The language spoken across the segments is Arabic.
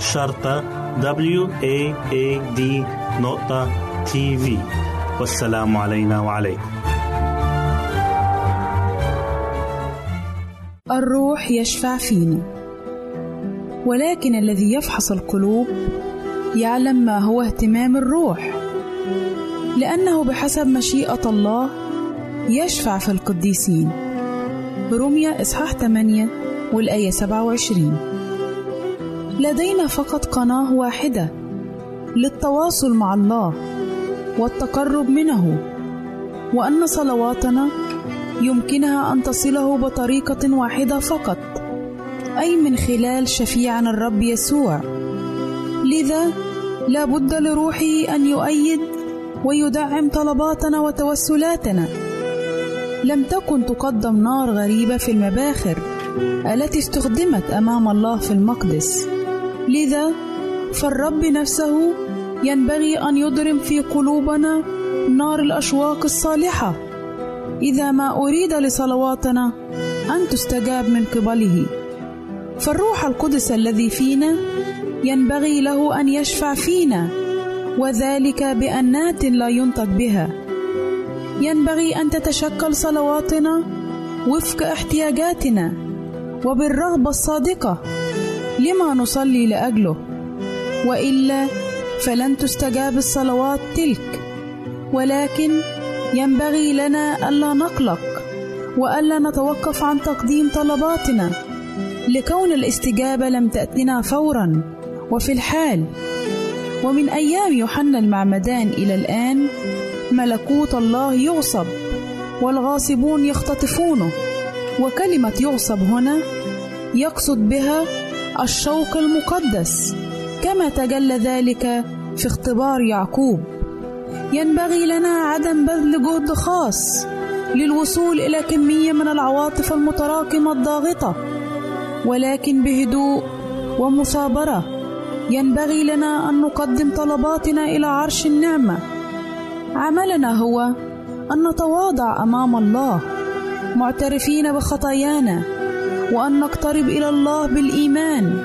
شرطة W A A D نقطة تي في والسلام علينا وعليكم. الروح يشفع فينا. ولكن الذي يفحص القلوب يعلم ما هو اهتمام الروح. لأنه بحسب مشيئة الله يشفع في القديسين. رمية إصحاح 8 والآية 27 لدينا فقط قناة واحدة للتواصل مع الله والتقرب منه وأن صلواتنا يمكنها أن تصله بطريقة واحدة فقط أي من خلال شفيعنا الرب يسوع. لذا لا بد لروحه أن يؤيد ويدعم طلباتنا وتوسلاتنا. لم تكن تقدم نار غريبة في المباخر التي استخدمت أمام الله في المقدس. لذا فالرب نفسه ينبغي أن يضرم في قلوبنا نار الأشواق الصالحة. إذا ما أريد لصلواتنا أن تستجاب من قبله. فالروح القدس الذي فينا ينبغي له أن يشفع فينا وذلك بأنات لا ينطق بها. ينبغي أن تتشكل صلواتنا وفق احتياجاتنا وبالرغبة الصادقة. لما نصلي لأجله؟ وإلا فلن تستجاب الصلوات تلك ولكن ينبغي لنا ألا نقلق وألا نتوقف عن تقديم طلباتنا لكون الاستجابة لم تأتنا فورا وفي الحال. ومن أيام يوحنا المعمدان إلى الآن ملكوت الله يغصب والغاصبون يختطفونه وكلمة يغصب هنا يقصد بها الشوق المقدس كما تجلى ذلك في اختبار يعقوب. ينبغي لنا عدم بذل جهد خاص للوصول إلى كمية من العواطف المتراكمة الضاغطة. ولكن بهدوء ومثابرة ينبغي لنا أن نقدم طلباتنا إلى عرش النعمة. عملنا هو أن نتواضع أمام الله معترفين بخطايانا. وأن نقترب إلى الله بالإيمان.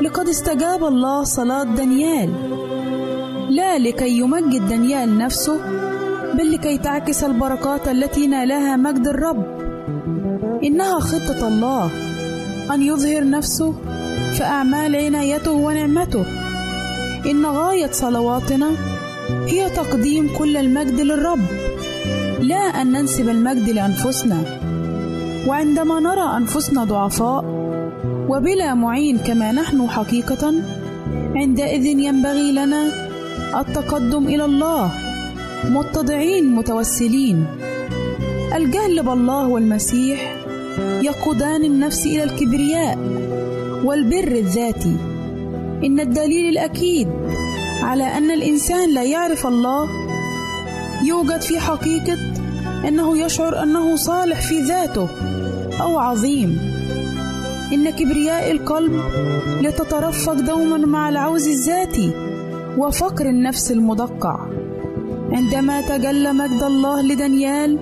لقد استجاب الله صلاة دانيال. لا لكي يمجد دانيال نفسه بل لكي تعكس البركات التي نالها مجد الرب. إنها خطة الله أن يظهر نفسه في أعمال عنايته ونعمته. إن غاية صلواتنا هي تقديم كل المجد للرب لا أن ننسب المجد لأنفسنا. وعندما نرى أنفسنا ضعفاء وبلا معين كما نحن حقيقة عندئذ ينبغي لنا التقدم إلى الله متضعين متوسلين. الجهل بالله والمسيح يقودان النفس إلى الكبرياء والبر الذاتي. إن الدليل الأكيد على أن الإنسان لا يعرف الله يوجد في حقيقة إنه يشعر أنه صالح في ذاته أو عظيم. إن كبرياء القلب لتترفق دوما مع العوز الذاتي وفقر النفس المدقع. عندما تجلى مجد الله لدانيال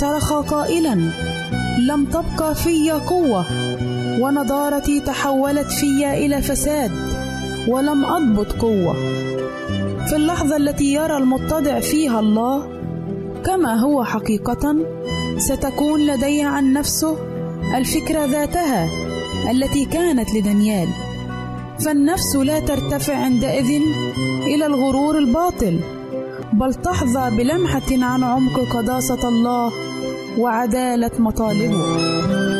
صرخ قائلا لم تبقى في قوة ونضارتي تحولت في إلى فساد ولم أضبط قوة. في اللحظة التي يرى المتضع فيها الله كما هو حقيقة ستكون لديه عن نفسه الفكرة ذاتها التي كانت لدانيال. فالنفس لا ترتفع عندئذ إلى الغرور الباطل بل تحظى بلمحة عن عمق قداسة الله وعدالة مطالبه.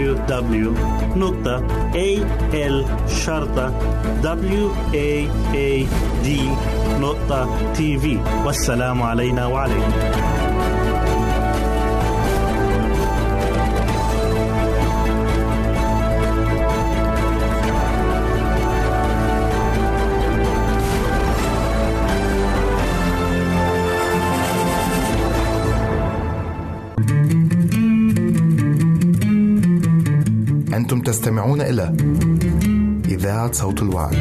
www.al waad.tv والسلام علينا وعليكم. تستمعون إلى إذاعة صوت الوعي.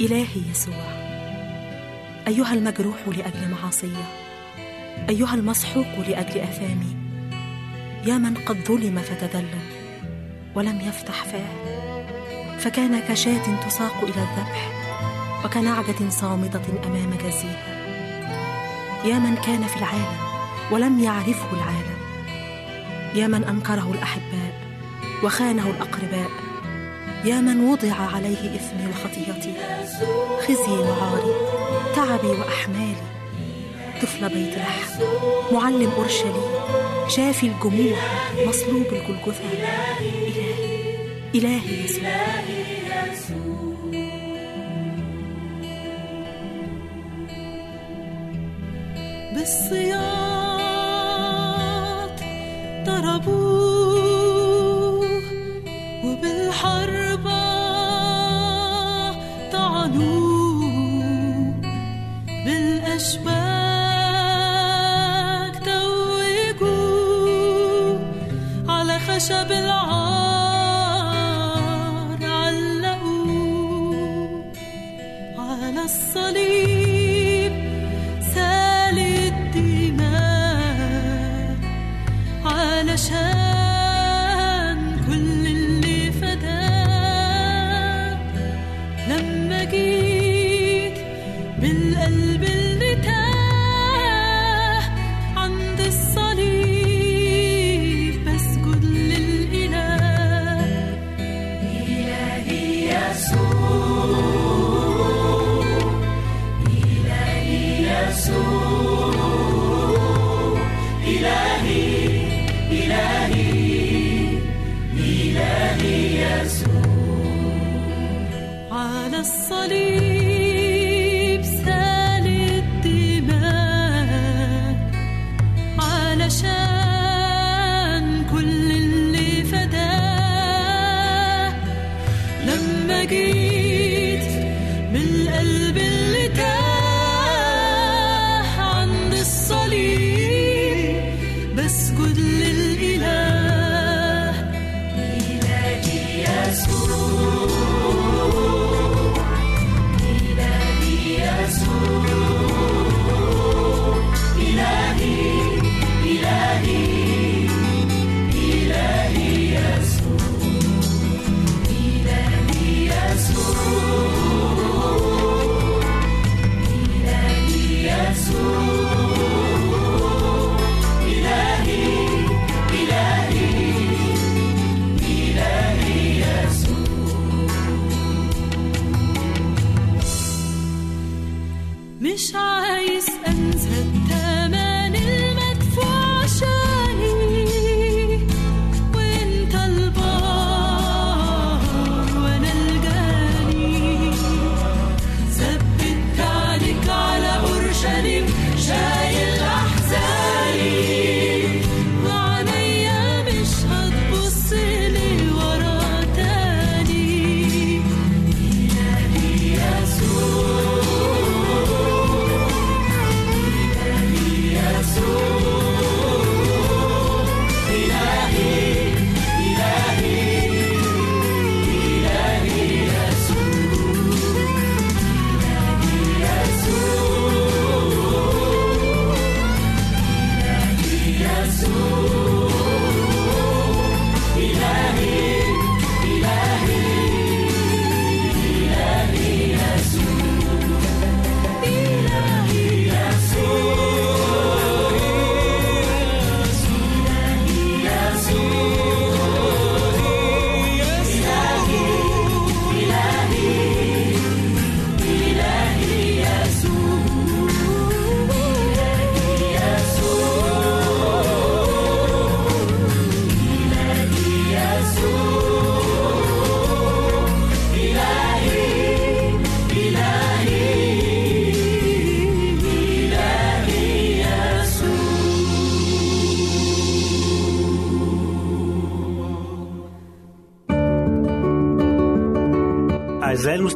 إلهي يسوع أيها المجروح لأجل معاصية أيها المسحوق لأجل آثامي يا من قد ظلم فتذلل ولم يفتح فاه. فكان كشاة تساق إلى الذبح وكنعجة صامدة أمام جزيها يا من كان في العالم ولم يعرفه العالم. يا من أنكره الأحباء وخانه الأقرباء. يا من وضع عليه إثمي وخطيتي خزي وعاري تعبي وأحمالي. طفل بيت لحم معلم أورشليم. شافي الجموع مصلوب الجلجثة. إلهي إلهي يسوع. بالصياط على خشب عند الصليب. بسجد للإله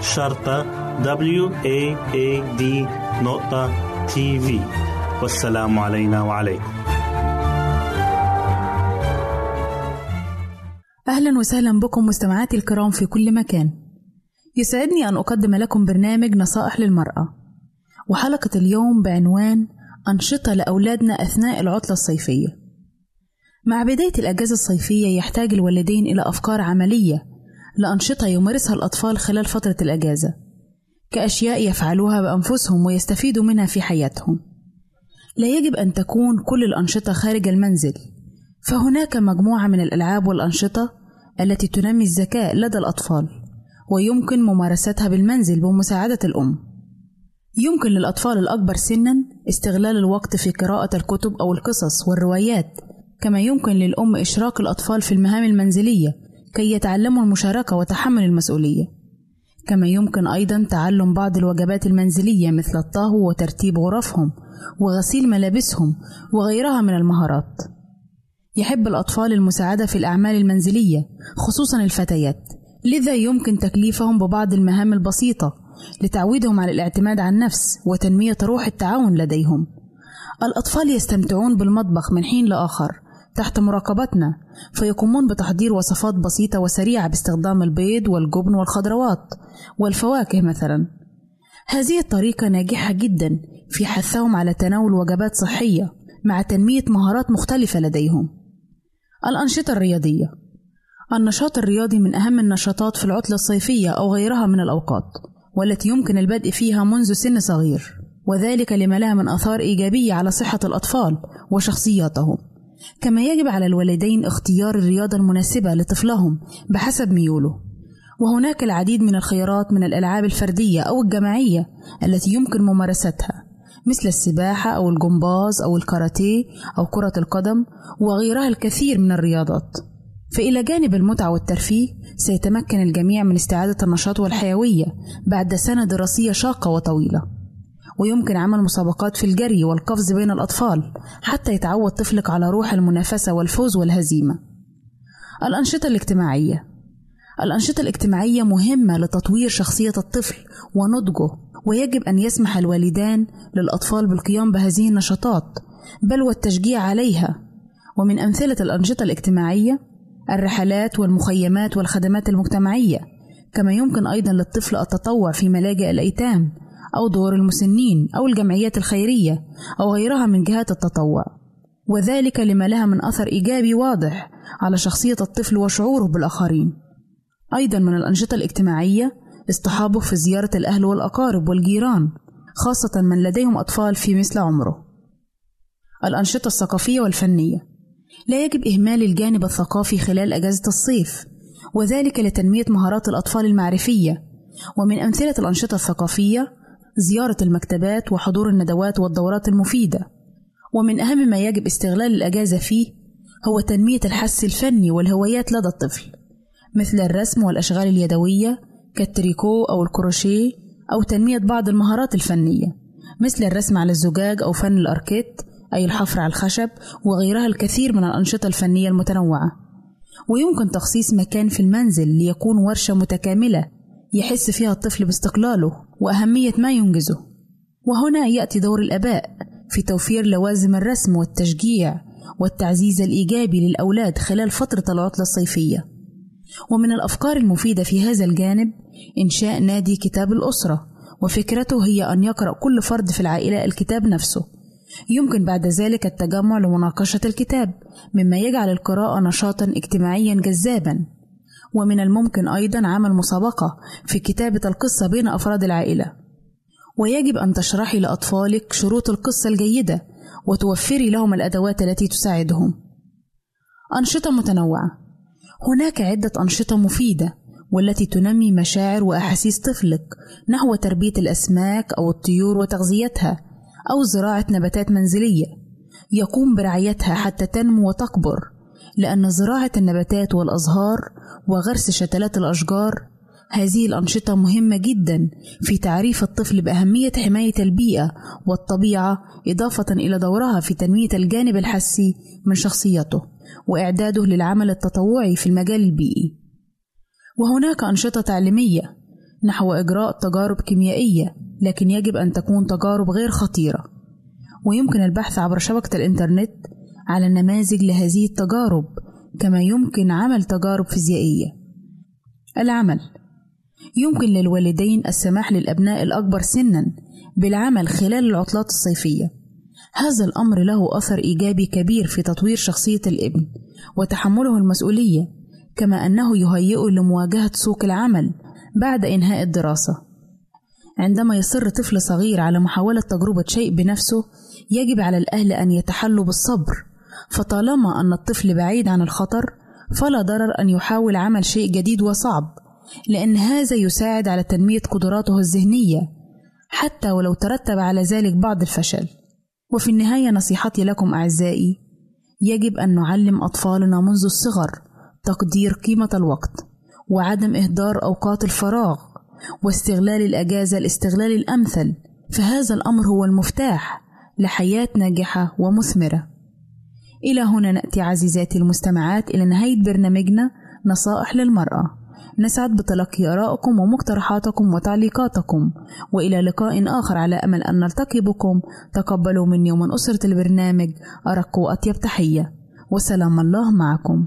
شرطة W A A D نقطة تي في والسلام علينا وعليكم. أهلا وسهلا بكم مستمعاتي الكرام في كل مكان. يسعدني أن أقدم لكم برنامج نصائح للمرأة. وحلقة اليوم بعنوان أنشطة لأولادنا أثناء العطلة الصيفية. مع بداية الأجازة الصيفية يحتاج الوالدين إلى أفكار عملية لأنشطة يمارسها الأطفال خلال فترة الأجازة كأشياء يفعلوها بأنفسهم ويستفيدوا منها في حياتهم. لا يجب أن تكون كل الأنشطة خارج المنزل فهناك مجموعة من الألعاب والأنشطة التي تنمي الذكاء لدى الأطفال ويمكن ممارستها بالمنزل بمساعدة الأم. يمكن للأطفال الأكبر سنا استغلال الوقت في قراءة الكتب أو القصص والروايات كما يمكن للأم إشراك الأطفال في المهام المنزلية كي يتعلموا المشاركة وتحمل المسؤولية. كما يمكن أيضا تعلم بعض الوجبات المنزلية مثل الطهو وترتيب غرفهم وغسيل ملابسهم وغيرها من المهارات. يحب الأطفال المساعدة في الأعمال المنزلية خصوصا الفتيات لذا يمكن تكليفهم ببعض المهام البسيطة لتعويدهم على الاعتماد على النفس وتنمية روح التعاون لديهم. الأطفال يستمتعون بالمطبخ من حين لآخر تحت مراقبتنا فيقومون بتحضير وصفات بسيطة وسريعة باستخدام البيض والجبن والخضروات والفواكه مثلا. هذه الطريقة ناجحة جدا في حثهم على تناول وجبات صحية مع تنمية مهارات مختلفة لديهم. الأنشطة الرياضية. النشاط الرياضي من أهم النشاطات في العطلة الصيفية أو غيرها من الأوقات والتي يمكن البدء فيها منذ سن صغير وذلك لما لها من آثار إيجابية على صحة الأطفال وشخصياتهم. كما يجب على الوالدين اختيار الرياضة المناسبة لطفلهم بحسب ميوله. وهناك العديد من الخيارات من الألعاب الفردية أو الجماعية التي يمكن ممارستها مثل السباحة أو الجمباز أو الكاراتيه أو كرة القدم وغيرها الكثير من الرياضات. فإلى جانب المتعة والترفيه سيتمكن الجميع من استعادة النشاط والحيوية بعد سنة دراسية شاقة وطويلة. ويمكن عمل مسابقات في الجري والقفز بين الأطفال حتى يتعود طفلك على روح المنافسة والفوز والهزيمة. الأنشطة الاجتماعية. الأنشطة الاجتماعية مهمة لتطوير شخصية الطفل ونضجه ويجب أن يسمح الوالدان للأطفال بالقيام بهذه النشاطات بل والتشجيع عليها. ومن أمثلة الأنشطة الاجتماعية الرحلات والمخيمات والخدمات المجتمعية. كما يمكن أيضا للطفل التطوع في ملاجئ الأيتام أو دور المسنين أو الجمعيات الخيرية أو غيرها من جهات التطوع. وذلك لما لها من أثر إيجابي واضح على شخصية الطفل وشعوره بالآخرين. أيضا من الأنشطة الاجتماعية اصطحابه في زيارة الأهل والأقارب والجيران خاصة من لديهم أطفال في مثل عمره. الأنشطة الثقافية والفنية. لا يجب إهمال الجانب الثقافي خلال أجازة الصيف وذلك لتنمية مهارات الأطفال المعرفية. ومن أمثلة الأنشطة الثقافية زيارة المكتبات وحضور الندوات والدورات المفيدة. ومن أهم ما يجب استغلال الأجازة فيه هو تنمية الحس الفني والهوايات لدى الطفل مثل الرسم والأشغال اليدوية كالتريكو أو الكروشيه أو تنمية بعض المهارات الفنية مثل الرسم على الزجاج أو فن الأركيت أي الحفر على الخشب وغيرها الكثير من الأنشطة الفنية المتنوعة. ويمكن تخصيص مكان في المنزل ليكون ورشة متكاملة يحس فيها الطفل باستقلاله وأهمية ما ينجزه. وهنا يأتي دور الآباء في توفير لوازم الرسم والتشجيع والتعزيز الإيجابي للأولاد خلال فترة العطلة الصيفية. ومن الأفكار المفيدة في هذا الجانب إنشاء نادي كتاب الأسرة وفكرته هي أن يقرأ كل فرد في العائلة الكتاب نفسه. يمكن بعد ذلك التجمع لمناقشة الكتاب مما يجعل القراءة نشاطا اجتماعيا جذابا. ومن الممكن أيضا عمل مسابقة في كتابة القصة بين أفراد العائلة. ويجب أن تشرحي لأطفالك شروط القصة الجيدة وتوفري لهم الأدوات التي تساعدهم. أنشطة متنوعة. هناك عدة أنشطة مفيدة والتي تنمي مشاعر وأحاسيس طفلك نحو تربية الأسماك أو الطيور وتغذيتها أو زراعة نباتات منزلية. يقوم برعايتها حتى تنمو وتكبر. لأن زراعة النباتات والأزهار وغرس شتلات الأشجار هذه الأنشطة مهمة جدا في تعريف الطفل بأهمية حماية البيئة والطبيعة إضافة إلى دورها في تنمية الجانب الحسي من شخصيته وإعداده للعمل التطوعي في المجال البيئي. وهناك أنشطة تعليمية نحو إجراء تجارب كيميائية لكن يجب أن تكون تجارب غير خطيرة ويمكن البحث عبر شبكة الإنترنت على نماذج لهذه التجارب كما يمكن عمل تجارب فيزيائية. العمل. يمكن للوالدين السماح للأبناء الأكبر سنا بالعمل خلال العطلات الصيفية. هذا الأمر له أثر إيجابي كبير في تطوير شخصية الابن وتحمله المسؤولية كما أنه يهيئه لمواجهة سوق العمل بعد إنهاء الدراسة. عندما يصر طفل صغير على محاولة تجربة شيء بنفسه يجب على الأهل أن يتحلوا بالصبر فطالما أن الطفل بعيد عن الخطر فلا ضرر أن يحاول عمل شيء جديد وصعب لأن هذا يساعد على تنمية قدراته الذهنية حتى ولو ترتب على ذلك بعض الفشل. وفي النهاية نصيحتي لكم أعزائي يجب أن نعلم أطفالنا منذ الصغر تقدير قيمة الوقت وعدم إهدار أوقات الفراغ واستغلال الأجازة الاستغلال الأمثل فهذا الأمر هو المفتاح لحياة ناجحة ومثمرة. إلى هنا نأتي عزيزاتي المستمعات إلى نهاية برنامجنا نصائح للمرأة. نسعد بتلقي آرائكم ومقترحاتكم وتعليقاتكم وإلى لقاء آخر على أمل أن نلتقي بكم تقبلوا مني ومن أسرة البرنامج أرق وأطيب تحية. وسلام الله معكم.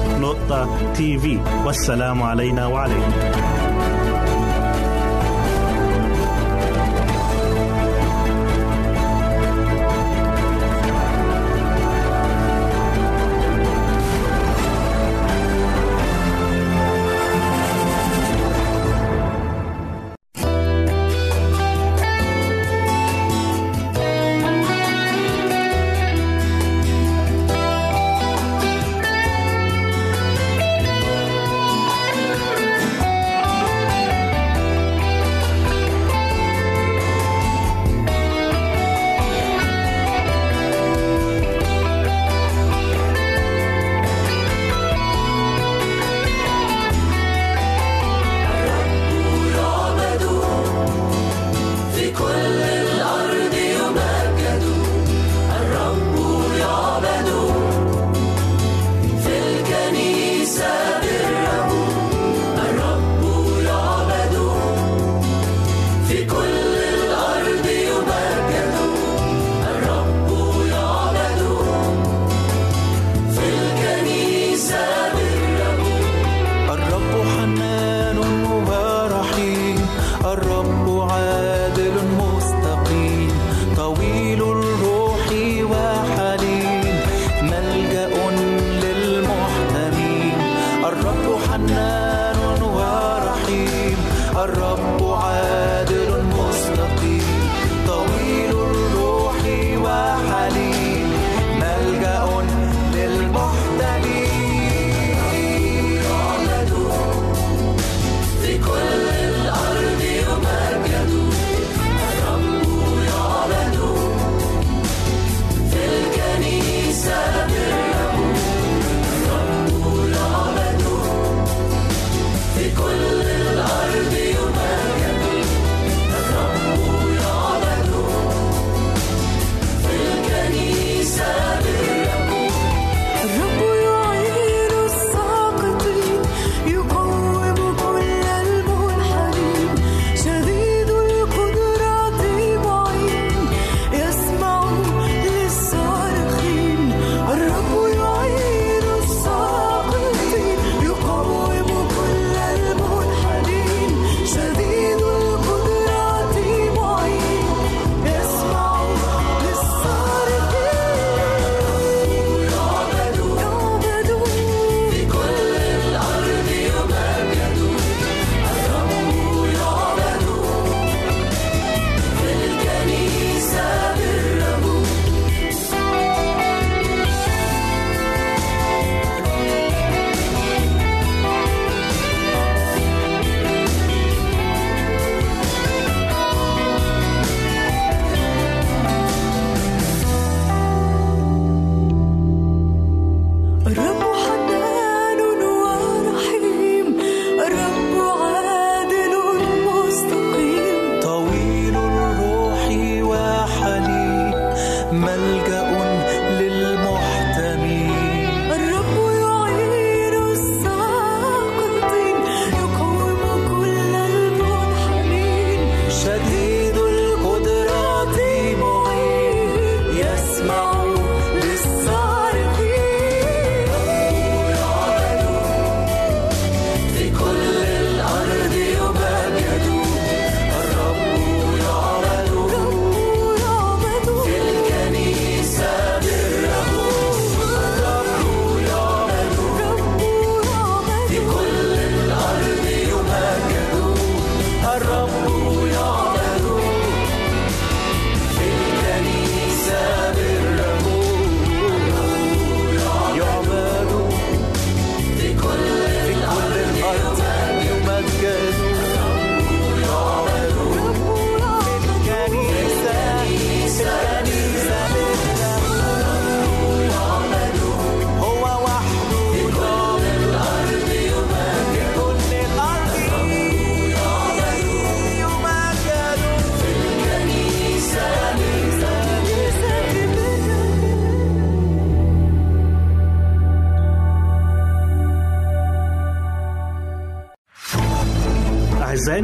www.al-waad.tv والسلام علينا وعليكم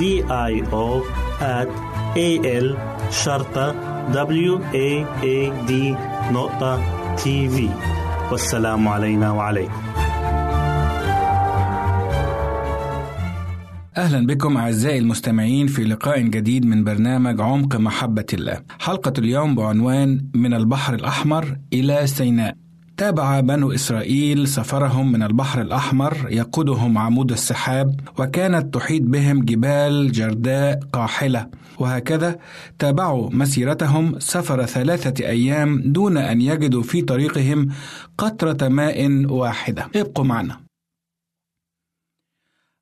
D I O at A L شرطة W A A D نقطة تي في والسلام علينا وعليكم. أهلا بكم أعزائي المستمعين في لقاء جديد من برنامج عمق محبة الله. حلقة اليوم بعنوان من البحر الأحمر إلى سيناء. تابع بنو إسرائيل سفرهم من البحر الأحمر يقودهم عمود السحاب وكانت تحيط بهم جبال جرداء قاحلة. وهكذا تابعوا مسيرتهم سفر ثلاثة أيام دون أن يجدوا في طريقهم قطرة ماء واحدة. ابقوا معنا.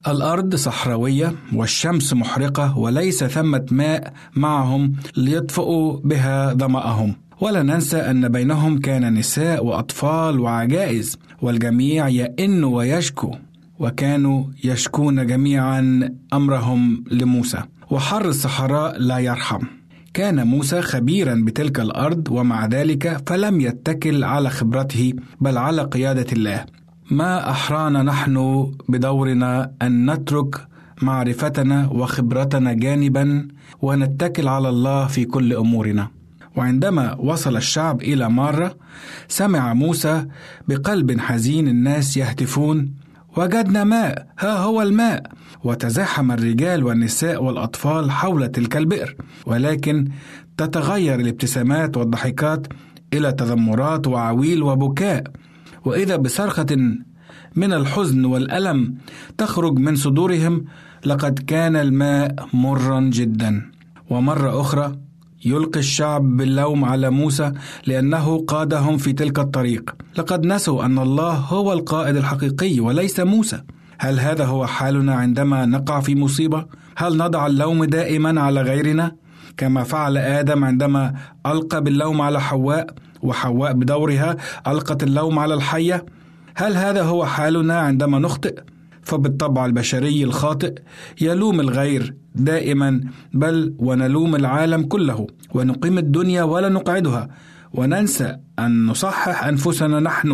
الأرض صحراوية والشمس محرقة وليس ثمة ماء معهم ليطفئوا بها ظمأهم. ولا ننسى أن بينهم كان نساء وأطفال وعجائز والجميع يئن ويشكو وكانوا يشكون جميعا أمرهم لموسى وحر الصحراء لا يرحم. كان موسى خبيرا بتلك الأرض ومع ذلك فلم يتكل على خبرته بل على قيادة الله. ما أحرانا نحن بدورنا أن نترك معرفتنا وخبرتنا جانبا ونتكل على الله في كل أمورنا. وعندما وصل الشعب إلى ماره سمع موسى بقلب حزين الناس يهتفون وجدنا ماء ها هو الماء! وتزاحم الرجال والنساء والأطفال حول تلك البئر ولكن تتغير الابتسامات والضحكات إلى تذمرات وعويل وبكاء. وإذا بصرخة من الحزن والألم تخرج من صدورهم لقد كان الماء مرا جدا. ومرة أخرى يلقي الشعب باللوم على موسى لأنه قادهم في تلك الطريق. لقد نسوا أن الله هو القائد الحقيقي وليس موسى. هل هذا هو حالنا عندما نقع في مصيبة؟ هل نضع اللوم دائما على غيرنا؟ كما فعل آدم عندما ألقى باللوم على حواء وحواء بدورها ألقت اللوم على الحية. هل هذا هو حالنا عندما نخطئ؟ فبالطبع البشري الخاطئ يلوم الغير دائما بل ونلوم العالم كله ونقيم الدنيا ولا نقعدها وننسى أن نصحح أنفسنا نحن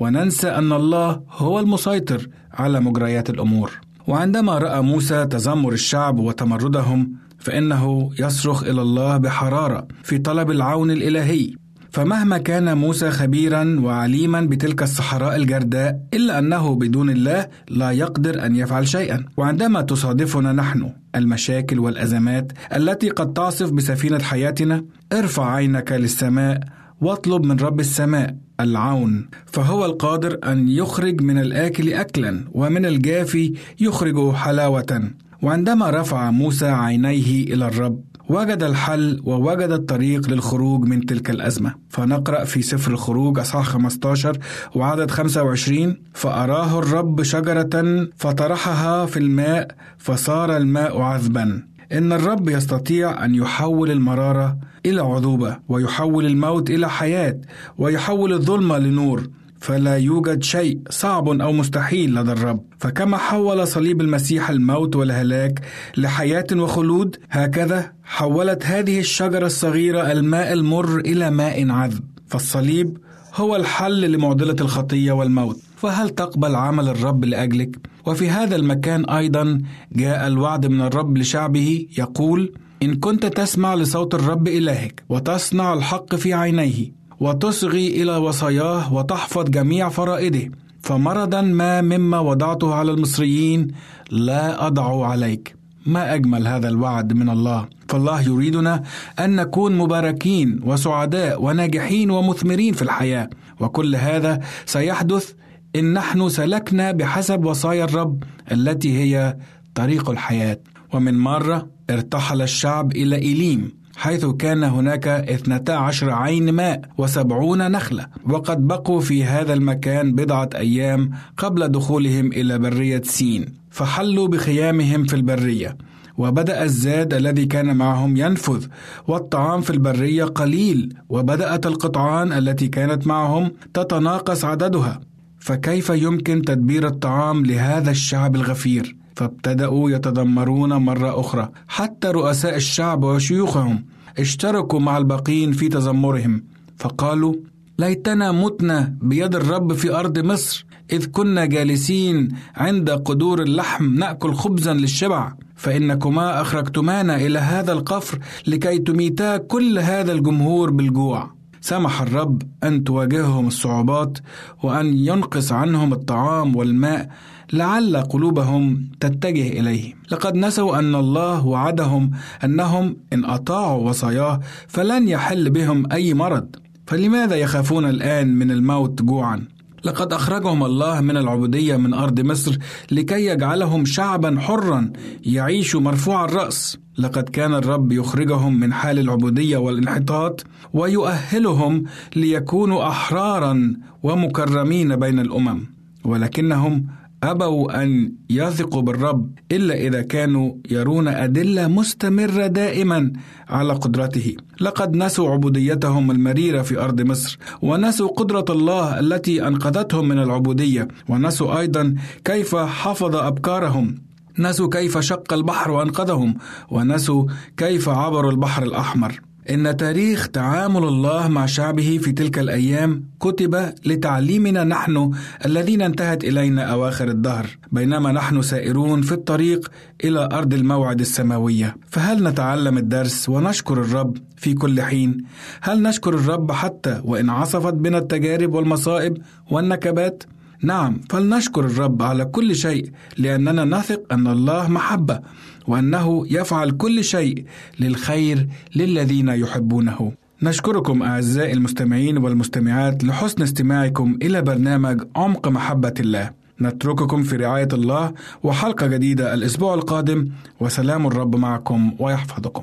وننسى أن الله هو المسيطر على مجريات الأمور. وعندما رأى موسى تذمر الشعب وتمردهم فإنه يصرخ إلى الله بحرارة في طلب العون الإلهي. فمهما كان موسى خبيرا وعليما بتلك الصحراء الجرداء إلا أنه بدون الله لا يقدر أن يفعل شيئا. وعندما تصادفنا نحن المشاكل والأزمات التي قد تعصف بسفينة حياتنا ارفع عينك للسماء واطلب من رب السماء العون. فهو القادر أن يخرج من الآكل اكلا ومن الجافي يخرج حلاوة. وعندما رفع موسى عينيه إلى الرب وجد الحل ووجد الطريق للخروج من تلك الأزمة. فنقرأ في سفر الخروج أصحاح 15 وعدد 25 فأراه الرب شجرة فطرحها في الماء فصار الماء عذبا. إن الرب يستطيع أن يحول المرارة إلى عذوبة ويحول الموت إلى حياة ويحول الظلمة لنور. فلا يوجد شيء صعب أو مستحيل لدى الرب. فكما حول صليب المسيح الموت والهلاك لحياة وخلود هكذا حولت هذه الشجرة الصغيرة الماء المر إلى ماء عذب. فالصليب هو الحل لمعضلة الخطية والموت. فهل تقبل عمل الرب لأجلك؟ وفي هذا المكان أيضا جاء الوعد من الرب لشعبه يقول إن كنت تسمع لصوت الرب إلهك وتصنع الحق في عينيه وتصغي إلى وصاياه وتحفظ جميع فرائده فمرضا ما مما وضعته على المصريين لا أضع عليك. ما أجمل هذا الوعد من الله. فالله يريدنا أن نكون مباركين وسعداء وناجحين ومثمرين في الحياة. وكل هذا سيحدث إن نحن سلكنا بحسب وصايا الرب التي هي طريق الحياة. ومن مرة ارتحل الشعب إلى إليم. حيث كان هناك اثنتا عشر عين ماء وسبعون نخلة وقد بقوا في هذا المكان بضعة أيام قبل دخولهم إلى برية سين فحلوا بخيامهم في البرية وبدأ الزاد الذي كان معهم ينفذ والطعام في البرية قليل وبدأت القطعان التي كانت معهم تتناقص عددها فكيف يمكن تدبير الطعام لهذا الشعب الغفير؟ فابتدأوا يتذمرون مرة أخرى. حتى رؤساء الشعب وشيوخهم اشتركوا مع الباقين في تذمرهم. فقالوا ليتنا متنا بيد الرب في أرض مصر إذ كنا جالسين عند قدور اللحم نأكل خبزا للشبع. فإنكما أخرجتمانا إلى هذا القفر لكي تميتا كل هذا الجمهور بالجوع. سمح الرب أن تواجههم الصعوبات وأن ينقص عنهم الطعام والماء لعل قلوبهم تتجه إليه. لقد نسوا أن الله وعدهم أنهم إن أطاعوا وصاياه فلن يحل بهم أي مرض. فلماذا يخافون الآن من الموت جوعا؟ لقد أخرجهم الله من العبودية من أرض مصر لكي يجعلهم شعبا حرا يعيش مرفوع الرأس. لقد كان الرب يخرجهم من حال العبودية والانحطاط ويؤهلهم ليكونوا أحرارا ومكرمين بين الأمم. ولكنهم أبوا أن يثقوا بالرب إلا إذا كانوا يرون أدلة مستمرة دائما على قدرته. لقد نسوا عبوديتهم المريرة في أرض مصر ونسوا قدرة الله التي أنقذتهم من العبودية ونسوا أيضا كيف حفظ أبكارهم. نسوا كيف شق البحر وأنقذهم ونسوا كيف عبروا البحر الأحمر. إن تاريخ تعامل الله مع شعبه في تلك الأيام كتب لتعليمنا نحن الذين انتهت إلينا أواخر الدهر بينما نحن سائرون في الطريق إلى أرض الموعد السماوية فهل نتعلم الدرس ونشكر الرب في كل حين؟ هل نشكر الرب حتى وإن عصفت بنا التجارب والمصائب والنكبات؟ نعم فلنشكر الرب على كل شيء لأننا نثق أن الله محبة وأنه يفعل كل شيء للخير للذين يحبونه. نشكركم أعزائي المستمعين والمستمعات لحسن استماعكم إلى برنامج عمق محبة الله. نترككم في رعاية الله وحلقة جديدة الأسبوع القادم وسلام الرب معكم ويحفظكم.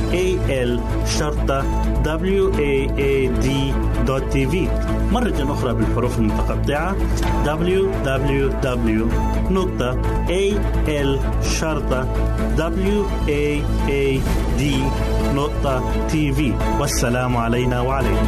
www.al.waad.tv مرة أخرى بالحروف المتقطعة www www.al-waad.tv والسلام علينا وعليكم.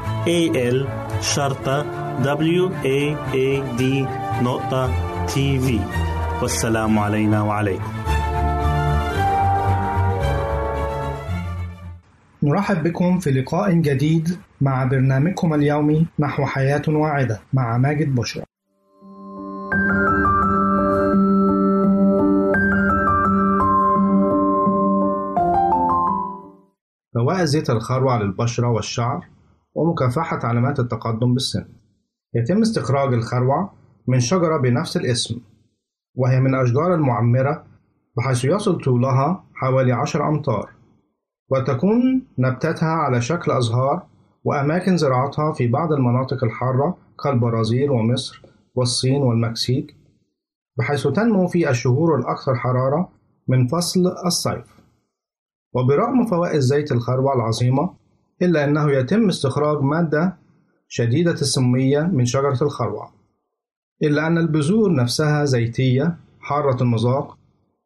A L شرطة W A A D نقطة تي في والسلام علينا وعليكم نرحب بكم في لقاء جديد مع برنامجكم اليومي نحو حياة واعدة مع ماجد بشرى. فوائد زيت الخروع للبشرة والشعر ومكافحة علامات التقدم بالسن. يتم استخراج الخروع من شجرة بنفس الاسم وهي من الأشجار المعمرة بحيث يصل طولها حوالي عشر أمتار وتكون نبتاتها على شكل أزهار وأماكن زراعتها في بعض المناطق الحارة كالبرازيل ومصر والصين والمكسيك بحيث تنمو في الشهور الأكثر حرارة من فصل الصيف وبرغم فوائد زيت الخروع العظيمة إلا أنه يتم استخراج مادة شديدة السمية من شجرة الخروع إلا أن البذور نفسها زيتية حارة المذاق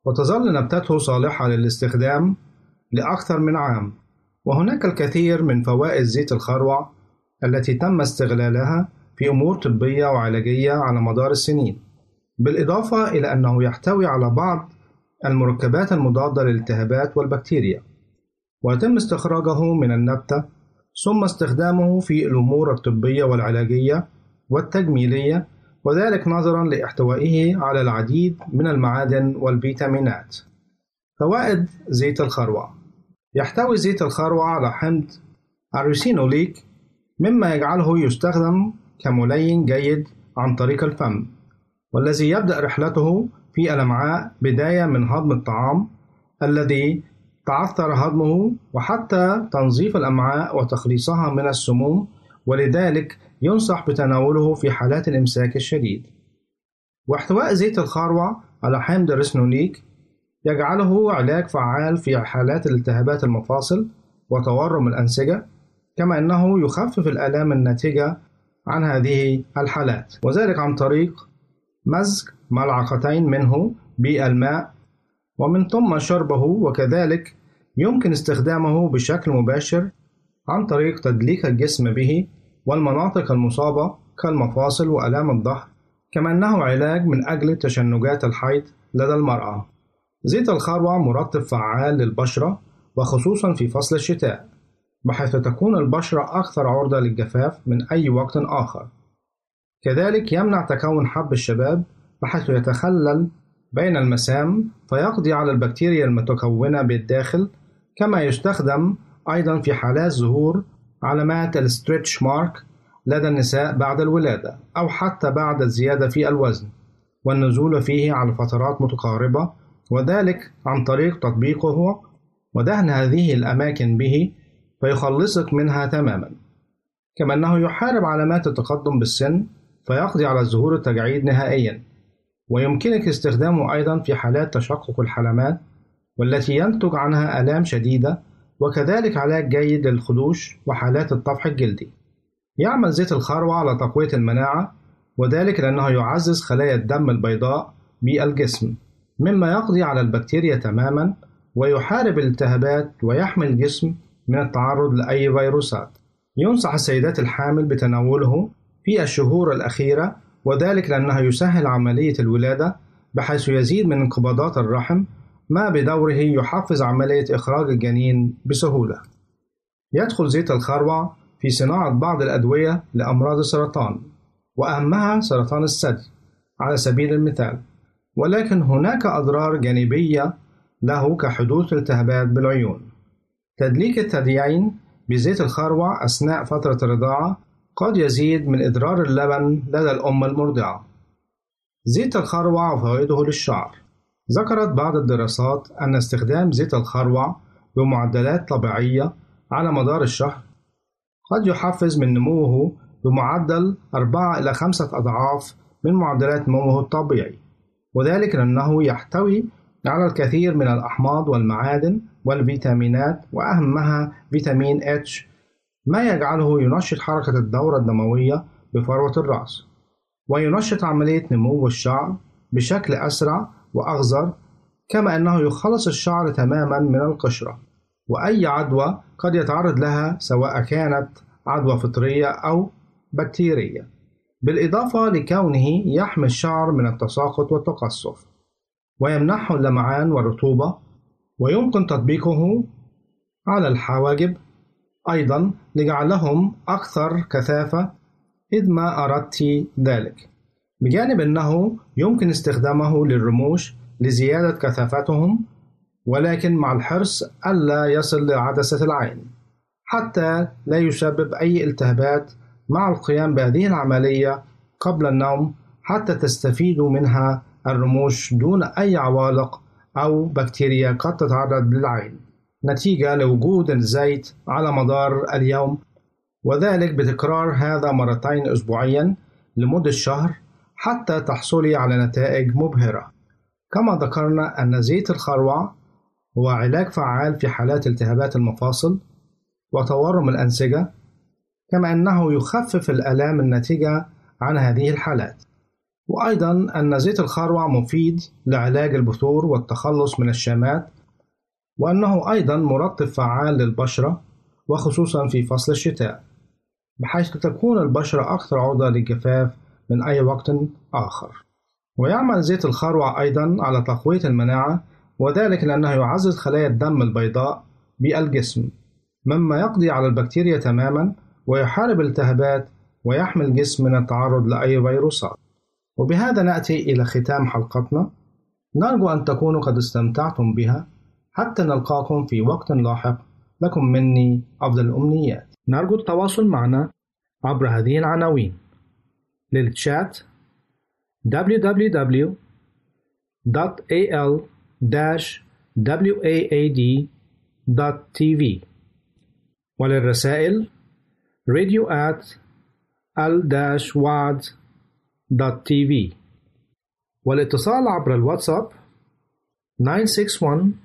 وتظل نبتته صالحة للاستخدام لأكثر من عام. وهناك الكثير من فوائد زيت الخروع التي تم استغلالها في أمور طبية وعلاجية على مدار السنين بالإضافة إلى أنه يحتوي على بعض المركبات المضادة للالتهابات والبكتيريا. ويتم استخراجه من النبتة ثم استخدامه في الأمور الطبية والعلاجية والتجميلية وذلك نظرا لإحتوائه على العديد من المعادن والفيتامينات. فوائد زيت الخروع. يحتوي زيت الخروع على حمض الريسينوليك مما يجعله يستخدم كملين جيد عن طريق الفم والذي يبدأ رحلته في الأمعاء بداية من هضم الطعام الذي تعثر هضمه وحتى تنظيف الأمعاء وتخليصها من السموم ولذلك ينصح بتناوله في حالات الإمساك الشديد. واحتواء زيت الخروع على حمض الريسنوليك يجعله علاج فعال في حالات الالتهابات المفاصل وتورم الأنسجة كما أنه يخفف الآلام الناتجة عن هذه الحالات. وذلك عن طريق مزج ملعقتين منه بألماء ومن ثم شربه وكذلك يمكن استخدامه بشكل مباشر عن طريق تدليك الجسم به والمناطق المصابة كالمفاصل وآلام الظهر كما أنه علاج من أجل تشنجات الحيض لدى المرأة. زيت الخروع مرطب فعال للبشرة وخصوصا في فصل الشتاء بحيث تكون البشرة أكثر عرضة للجفاف من أي وقت آخر. كذلك يمنع تكون حب الشباب بحيث يتخلل بين المسام فيقضي على البكتيريا المتكونة بالداخل كما يستخدم أيضا في حالات ظهور علامات الستريتش مارك لدى النساء بعد الولادة أو حتى بعد الزيادة في الوزن والنزول فيه على فترات متقاربة وذلك عن طريق تطبيقه. ودهن هذه الأماكن به فيخلصك منها تماما. كما أنه يحارب علامات التقدم بالسن فيقضي على ظهور التجاعيد نهائيا. ويمكنك استخدامه أيضا في حالات تشقق الحلمات والتي ينتج عنها آلام شديدة وكذلك علاج جيد للخدوش وحالات الطفح الجلدي. يعمل زيت الخروع على تقوية المناعة وذلك لأنه يعزز خلايا الدم البيضاء بالجسم مما يقضي على البكتيريا تماما ويحارب الالتهابات ويحمي الجسم من التعرض لأي فيروسات. ينصح السيدات الحامل بتناوله في الشهور الأخيرة وذلك لأنه يسهل عملية الولادة بحيث يزيد من انقباضات الرحم ما بدوره يحفز عملية إخراج الجنين بسهولة. يدخل زيت الخروع في صناعة بعض الأدوية لأمراض السرطان، وأهمها سرطان الثدي على سبيل المثال ولكن هناك أضرار جانبية له كحدوث التهابات بالعيون تدليك الثديين بزيت الخروع أثناء فترة الرضاعة قد يزيد من إضرار اللبن لدى الأم المرضعة. زيت الخروع وفوائده للشعر. ذكرت بعض الدراسات أن استخدام زيت الخروع بمعدلات طبيعية على مدار الشهر قد يحفز من نموه بمعدل 4 إلى 5 أضعاف من معدلات نموه الطبيعي وذلك لأنه يحتوي على الكثير من الأحماض والمعادن والفيتامينات وأهمها فيتامين H ما يجعله ينشط حركة الدورة الدموية بفروة الرأس وينشط عملية نمو الشعر بشكل أسرع وأغزر كما أنه يخلص الشعر تماما من القشرة. وأي عدوى قد يتعرض لها سواء كانت عدوى فطرية أو بكتيرية. بالإضافة لكونه يحمي الشعر من التساقط والتقصف ويمنحه اللمعان والرطوبة ويمكن تطبيقه على الحواجب. أيضا لجعلهم أكثر كثافة إذ ما أردت ذلك. بجانب أنه يمكن استخدامه للرموش لزيادة كثافتهم ولكن مع الحرص ألا يصل لعدسة العين حتى لا يسبب أي التهابات مع القيام بهذه العملية قبل النوم حتى تستفيدوا منها الرموش دون أي عوالق أو بكتيريا قد تتعرض للعين. نتيجة لوجود الزيت على مدار اليوم وذلك بتكرار هذا مرتين أسبوعيا لمدة شهر حتى تحصلي على نتائج مبهرة. كما ذكرنا أن زيت الخروع هو علاج فعال في حالات التهابات المفاصل وتورم الأنسجة كما أنه يخفف الآلام الناتجة عن هذه الحالات. وأيضا أن زيت الخروع مفيد لعلاج البثور والتخلص من الشامات وأنه أيضا مرطب فعال للبشرة وخصوصا في فصل الشتاء بحيث تكون البشرة أكثر عرضة للجفاف من أي وقت آخر. ويعمل زيت الخروع أيضا على تقوية المناعة وذلك لأنه يعزز خلايا الدم البيضاء بالجسم مما يقضي على البكتيريا تماما ويحارب الالتهابات ويحمي الجسم من التعرض لأي فيروسات. وبهذا نأتي إلى ختام حلقتنا. نرجو أن تكونوا قد استمتعتم بها. حتى نلقاكم في وقت لاحق. لكم مني أفضل الأمنيات. نرجو التواصل معنا عبر هذه العناوين. للتشات www.al-waad.tv وللرسائل radio at al-wad.tv والاتصال عبر الواتساب 961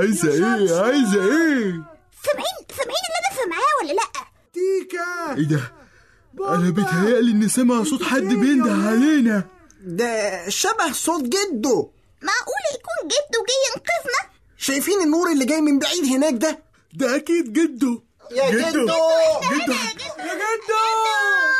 عايزة إيه؟ عايزة إيه؟ سامعين سامعين اللي أنا سامعاه ولا لأ؟ تيكا. إيه ده؟ أنا بيتهيألي إني سامع صوت حد بينده علينا. ده شبه صوت جده معقول يكون جده جاي ينقذنا؟ شايفين النور اللي جاي من بعيد هناك ده؟ ده أكيد جده يا جدو. جدو. جدو. يا جدو. جدو.